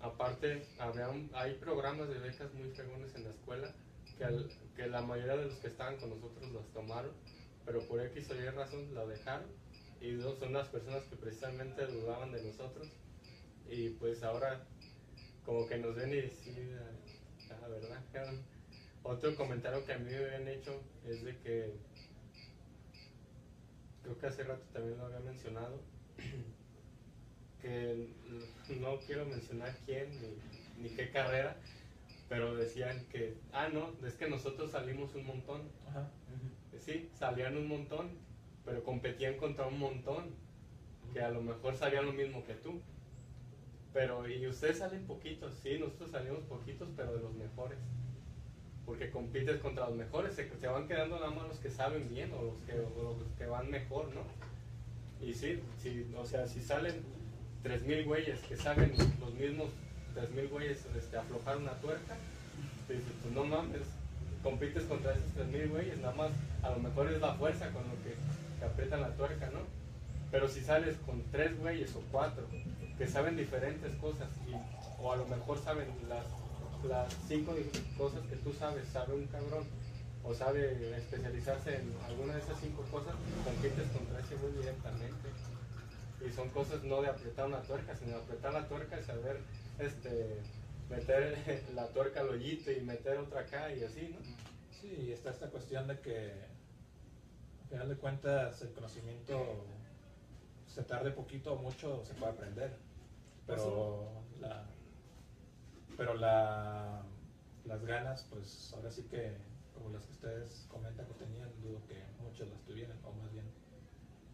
Aparte, había hay programas de becas muy fregones en la escuela que, que la mayoría de los que estaban con nosotros las tomaron, pero por X o Y razón la dejaron. Y son las personas que precisamente dudaban de nosotros. Y pues ahora, como que nos ven y sí, la, la verdad. Otro comentario que a mí me habían hecho es de que, creo que hace rato también lo había mencionado, [clears throat] que no quiero mencionar quién ni, ni qué carrera, pero decían que, ah, no, es que nosotros salimos un montón. Ajá. Sí, salían un montón, pero competían contra un montón, que a lo mejor sabían lo mismo que tú. Pero, y ustedes salen poquitos, sí, nosotros salimos poquitos, pero de los mejores. Porque compites contra los mejores, se, van quedando nada más los que saben bien o los que, van mejor, ¿no? Y sí, sí, o sea, si salen 3.000 güeyes que saben los mismos 3.000 güeyes este, aflojar una tuerca, te pues no mames, compites contra esos 3.000 güeyes, nada más a lo mejor es la fuerza con lo que, que aprietan la tuerca, ¿no? Pero si sales con tres güeyes o cuatro que saben diferentes cosas y, o a lo mejor saben las, las cinco cosas que tú sabes, sabe un cabrón o sabe especializarse en alguna de esas cinco cosas, compites contra ese güey directamente. Y son cosas no de apretar una tuerca, sino de apretar la tuerca y saber este, meter [laughs] la tuerca al hoyito y meter otra acá y así, ¿no? Sí, y está esta cuestión de que, al final de cuentas, el conocimiento se tarde poquito o mucho, se puede aprender. Pero la, pero la, las ganas, pues ahora sí que, como las que ustedes comentan que tenían, dudo que muchos las tuvieran, o más bien,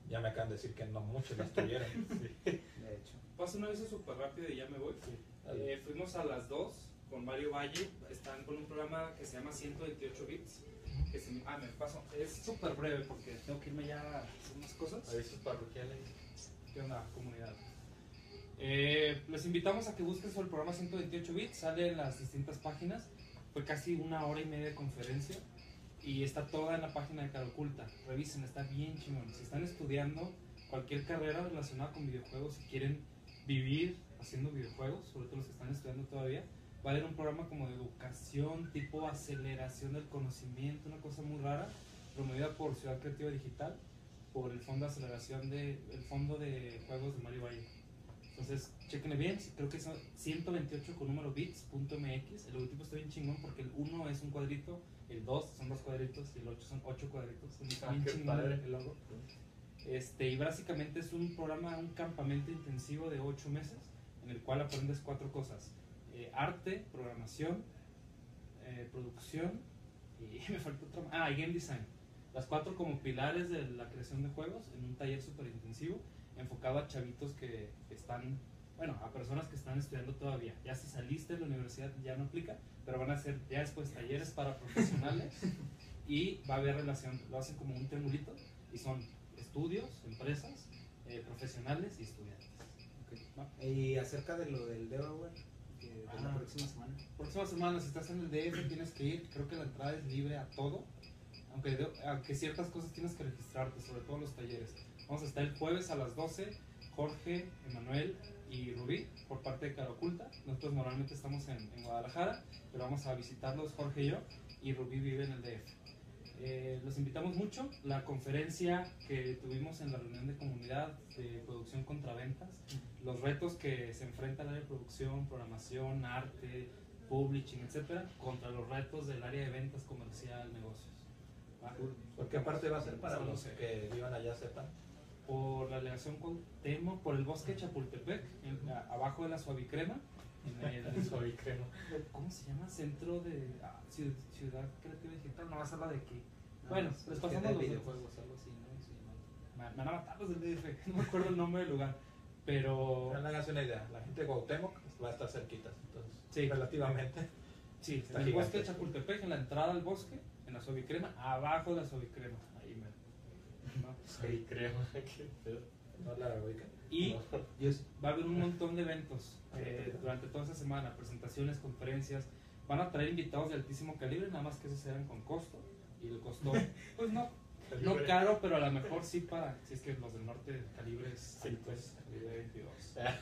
ya me acaban de decir que no muchos las tuvieran. [laughs] De hecho. Paso una vez súper rápido y ya me voy. Eh, fuimos a las 2 con Mario Valle. Están con un programa que se llama 128 bits. Que se, ah, me paso. Es súper breve porque tengo que irme ya a hacer unas cosas. Avisos parroquiales. ¿Qué onda, comunidad? Eh, les invitamos a que busquen sobre el programa 128 bits. Sale en las distintas páginas. Fue casi una hora y media de conferencia. Y está toda en la página de Caroculta. Revisen, está bien chingón. Si están estudiando cualquier carrera relacionada con videojuegos, si quieren vivir haciendo videojuegos, sobre todo los que están estudiando todavía, va a haber un programa como de educación, tipo aceleración del conocimiento, una cosa muy rara, promovida por Ciudad Creativa Digital, por el Fondo de Aceleración de, el Fondo de Juegos de Mario Valle. Entonces, chequenle bien, creo que son 128 con número bits.mx, el logotipo está bien chingón porque el 1 es un cuadrito, el 2 son dos cuadritos y el 8 son 8 cuadritos, está Ah, bien chingón el logo. Este, y básicamente es un programa, un campamento intensivo de 8 meses en el cual aprendes cuatro cosas. Eh, arte, programación, eh, producción y [laughs] me faltó otra. Ah, y game design. Las cuatro como pilares de la creación de juegos en un taller súper intensivo enfocado a chavitos que, están, bueno, a personas que están estudiando todavía. Ya si saliste de la universidad ya no aplica, pero van a ser ya después talleres para profesionales [laughs] y va a haber relación, lo hacen como un triangulito y son estudios, empresas, eh, profesionales y estudiantes. Y acerca de lo del Delaware, que de la próxima semana. Próxima semana, si estás en el DF, tienes que ir. Creo que la entrada es libre a todo. Aunque, de- aunque ciertas cosas tienes que registrarte, sobre todo los talleres. Vamos a estar el jueves a las 12. Jorge, Emanuel y Rubí, por parte de Cara Oculta. Nosotros normalmente estamos en, en Guadalajara, pero vamos a visitarlos Jorge y yo. Y Rubí vive en el DF. Eh, los invitamos mucho. La conferencia que tuvimos en la reunión de comunidad de producción contra ventas, los retos que se enfrenta el área de producción, programación, arte, publishing, etcétera, contra los retos del área de ventas comercial, negocios. ¿Va? ¿Por qué parte va a ser para los que vivan allá sepan? Por la delegación con Temo, por el bosque Chapultepec, en- abajo de la suavicrema. Soy crema. ¿Cómo se llama? Centro de ah, Ciudad, Ciudad Creativa Digital, no va a ser la de aquí. Bueno, les es que pasamos de los videojuegos, algo así, ¿no? Sí, ¿no? Me, me van a matar los del DF, [laughs] no me acuerdo el nombre del lugar. Pero que hagas una idea, la gente de Cuauhtémoc va a estar cerquita, entonces, Sí. relativamente. sí, Está en el bosque de gigante. Chapultepec, en la entrada al bosque, en la suavicrema, abajo de la suavicrema. Ahí me. ¿no? Soy crema. [laughs] Qué pedo. No la ubican. Y va a haber un montón de eventos [laughs] eh, durante toda esa semana, presentaciones, conferencias. Van a traer invitados de altísimo calibre, nada más que esos serán con costo. Y el costo, [laughs] pues no, no caro, pero a lo mejor sí para, si es que los del norte calibres, sí, pues, calibre 22.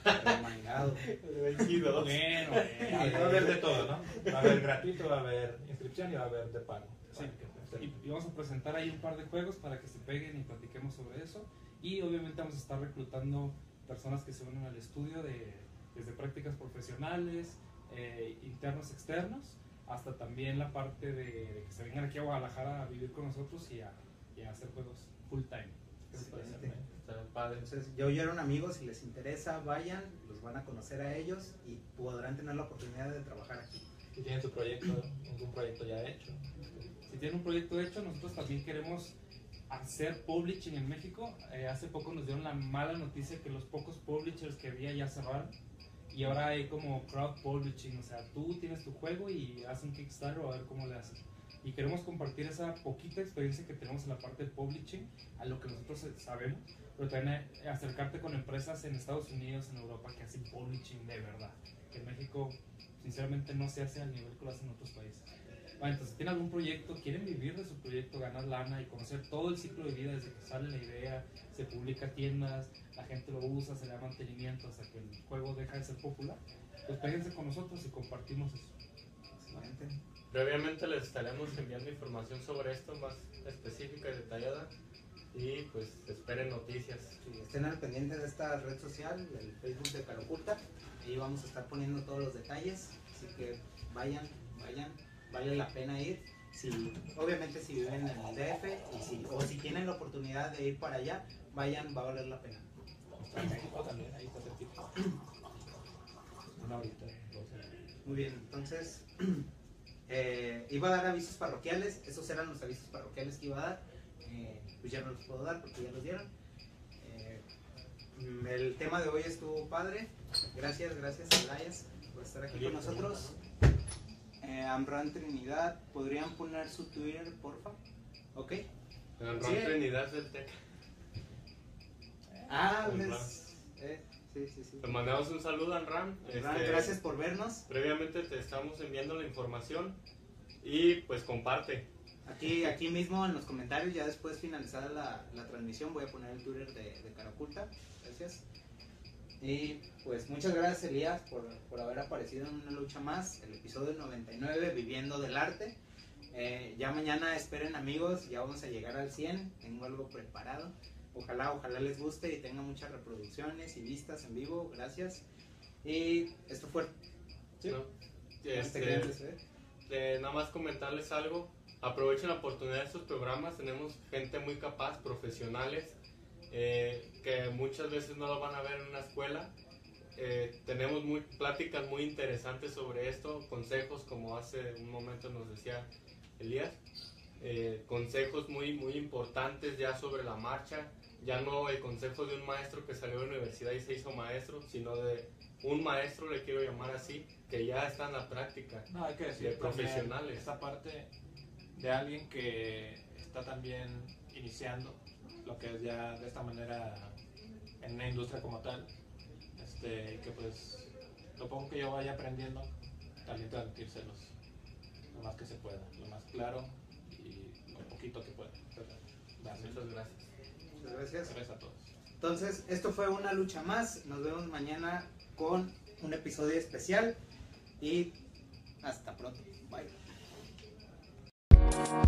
[laughs] Remangado. El 22. Bueno, Va a haber de todo, ¿no? Va a haber gratuito, va a haber inscripción y va a haber de pago. Sí. Y, y vamos a presentar ahí un par de juegos para que se peguen y platiquemos sobre eso. Y obviamente vamos a estar reclutando personas que se unen al estudio de, desde prácticas profesionales, eh, internos, externos, hasta también la parte de, de que se vengan aquí a Guadalajara a vivir con nosotros y a, y a hacer juegos full time. Entonces, ya oyeron amigos, si les interesa, vayan, los van a conocer a ellos y podrán tener la oportunidad de trabajar aquí. Si tienen su proyecto, algún proyecto ya hecho. Si tienen un proyecto hecho, nosotros también queremos hacer publishing en México. Eh, hace poco nos dieron la mala noticia que los pocos publishers que había ya cerraron. Y ahora hay como crowd publishing, o sea, tú tienes tu juego y haces un Kickstarter o a ver cómo le haces. Y queremos compartir esa poquita experiencia que tenemos en la parte de publishing, a lo que nosotros eh, sabemos, pero también eh, acercarte con empresas en Estados Unidos, en Europa, que hacen publishing de verdad. Que en México, sinceramente, no se hace al nivel que lo hacen en otros países. Bueno, entonces, si tienen algún proyecto, quieren vivir de su proyecto, ganar lana y conocer todo el ciclo de vida desde que sale la idea, se publica a tiendas, la gente lo usa, se le da mantenimiento hasta que el juego deja de ser popular, pues péguense con nosotros y compartimos eso. Excelente. Previamente les estaremos enviando información sobre esto más específica y detallada. Y pues esperen noticias. Sí, estén al pendiente de esta red social, el Facebook de Caroculta. Ahí vamos a estar poniendo todos los detalles. Así que vayan, vayan, vale la pena ir. Si, obviamente si viven en el DF y si, o si tienen la oportunidad de ir para allá, vayan, va a valer la pena. Está en México también, ahí está cerquita. Una horita, dos horas. Muy bien, entonces [clears throat] eh, iba a dar avisos parroquiales, esos eran los avisos parroquiales que iba a dar, eh, pues ya no los puedo dar porque ya los dieron. Eh, mm, el tema de hoy estuvo padre, gracias, gracias Elias por estar aquí con nosotros. Eh, Amran Trinidad, ¿podrían poner su Twitter, porfa? ¿Ok? Sí. Ron Trinidad del Tec. Ah, Amran. les- eh, sí, sí, sí. Te mandamos un saludo, Anram. Amran, Este, gracias por vernos. Previamente te estamos enviando la información y pues comparte. Aquí, aquí mismo en los comentarios, ya después finalizada la, la transmisión, voy a poner el Twitter de, de Caraculta. Gracias. Y pues muchas gracias Elías por, por haber aparecido en una lucha más, el episodio 99, Viviendo del Arte. Eh, ya mañana esperen amigos, ya vamos a llegar al 100, tengo algo preparado. Ojalá, ojalá les guste y tenga muchas reproducciones y vistas en vivo, gracias. Y esto fue... Sí. ¿no? Este, Este, eh, nada más comentarles algo. Aprovechen la oportunidad de estos programas. Tenemos gente muy capaz, profesionales, eh, que muchas veces no lo van a ver en una escuela. Eh, tenemos muy, pláticas muy interesantes sobre esto, consejos como hace un momento nos decía Elías, eh, consejos muy, muy importantes ya sobre la marcha, ya no el consejo de un maestro que salió de la universidad y se hizo maestro, sino de un maestro, le quiero llamar así, que ya está en la práctica. No, hay que decir De profesionales. Esta parte de alguien que está también iniciando lo que es ya de esta manera en una industria como tal. Este, que pues lo poco que yo vaya aprendiendo, también transmitírselos lo más que se pueda, lo más claro y lo poquito que pueda. Muchas gracias. Muchas gracias. Gracias a todos. Entonces, esto fue una lucha más. Nos vemos mañana con un episodio especial. Y hasta pronto. Bye. Thank